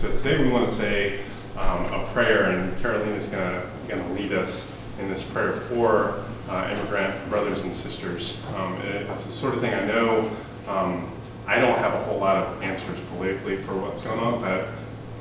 So today we want to say um, a prayer, and Caroline is going to lead us in this prayer for uh, immigrant brothers and sisters. Um, it- It's the sort of thing I know, um, I don't have a whole lot of answers politically for what's going on, but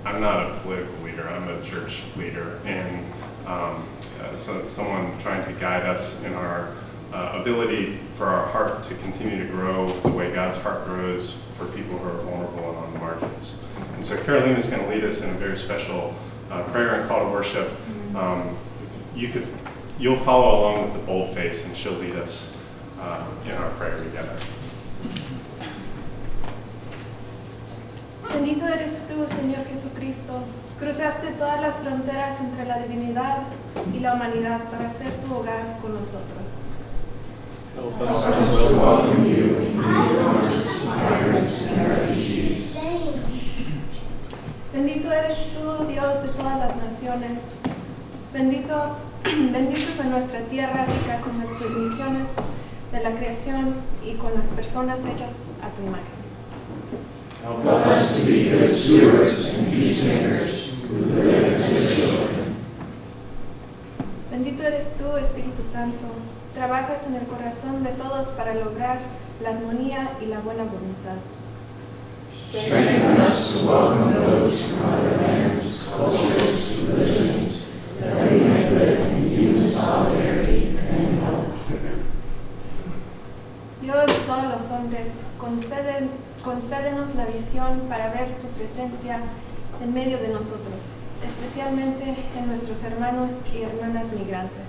I'm not a political leader, I'm a church leader, and um, uh, so someone trying to guide us in our uh, ability for our heart to continue to grow the way God's heart grows for people who are vulnerable and on the margins. And so Caroline is going to lead us in a very special uh, prayer and call to worship. Um, You could, you'll follow along with the bold face, and she'll lead us uh, in our prayer together. Bendito eres tú, Señor Jesucristo. Cruzaste todas las fronteras entre la divinidad y la humanidad para hacer tu hogar con nosotros. Bendito eres tú, Dios de todas las naciones. Bendito, bendices a nuestra tierra rica con las bendiciones de la creación y con las personas hechas a tu imagen. Bendito eres tú, Espíritu Santo. Trabajas en el corazón de todos para lograr la armonía y la buena voluntad. Todos los hombres, concédenos la visión para ver tu presencia en medio de nosotros, especialmente en nuestros hermanos y hermanas migrantes.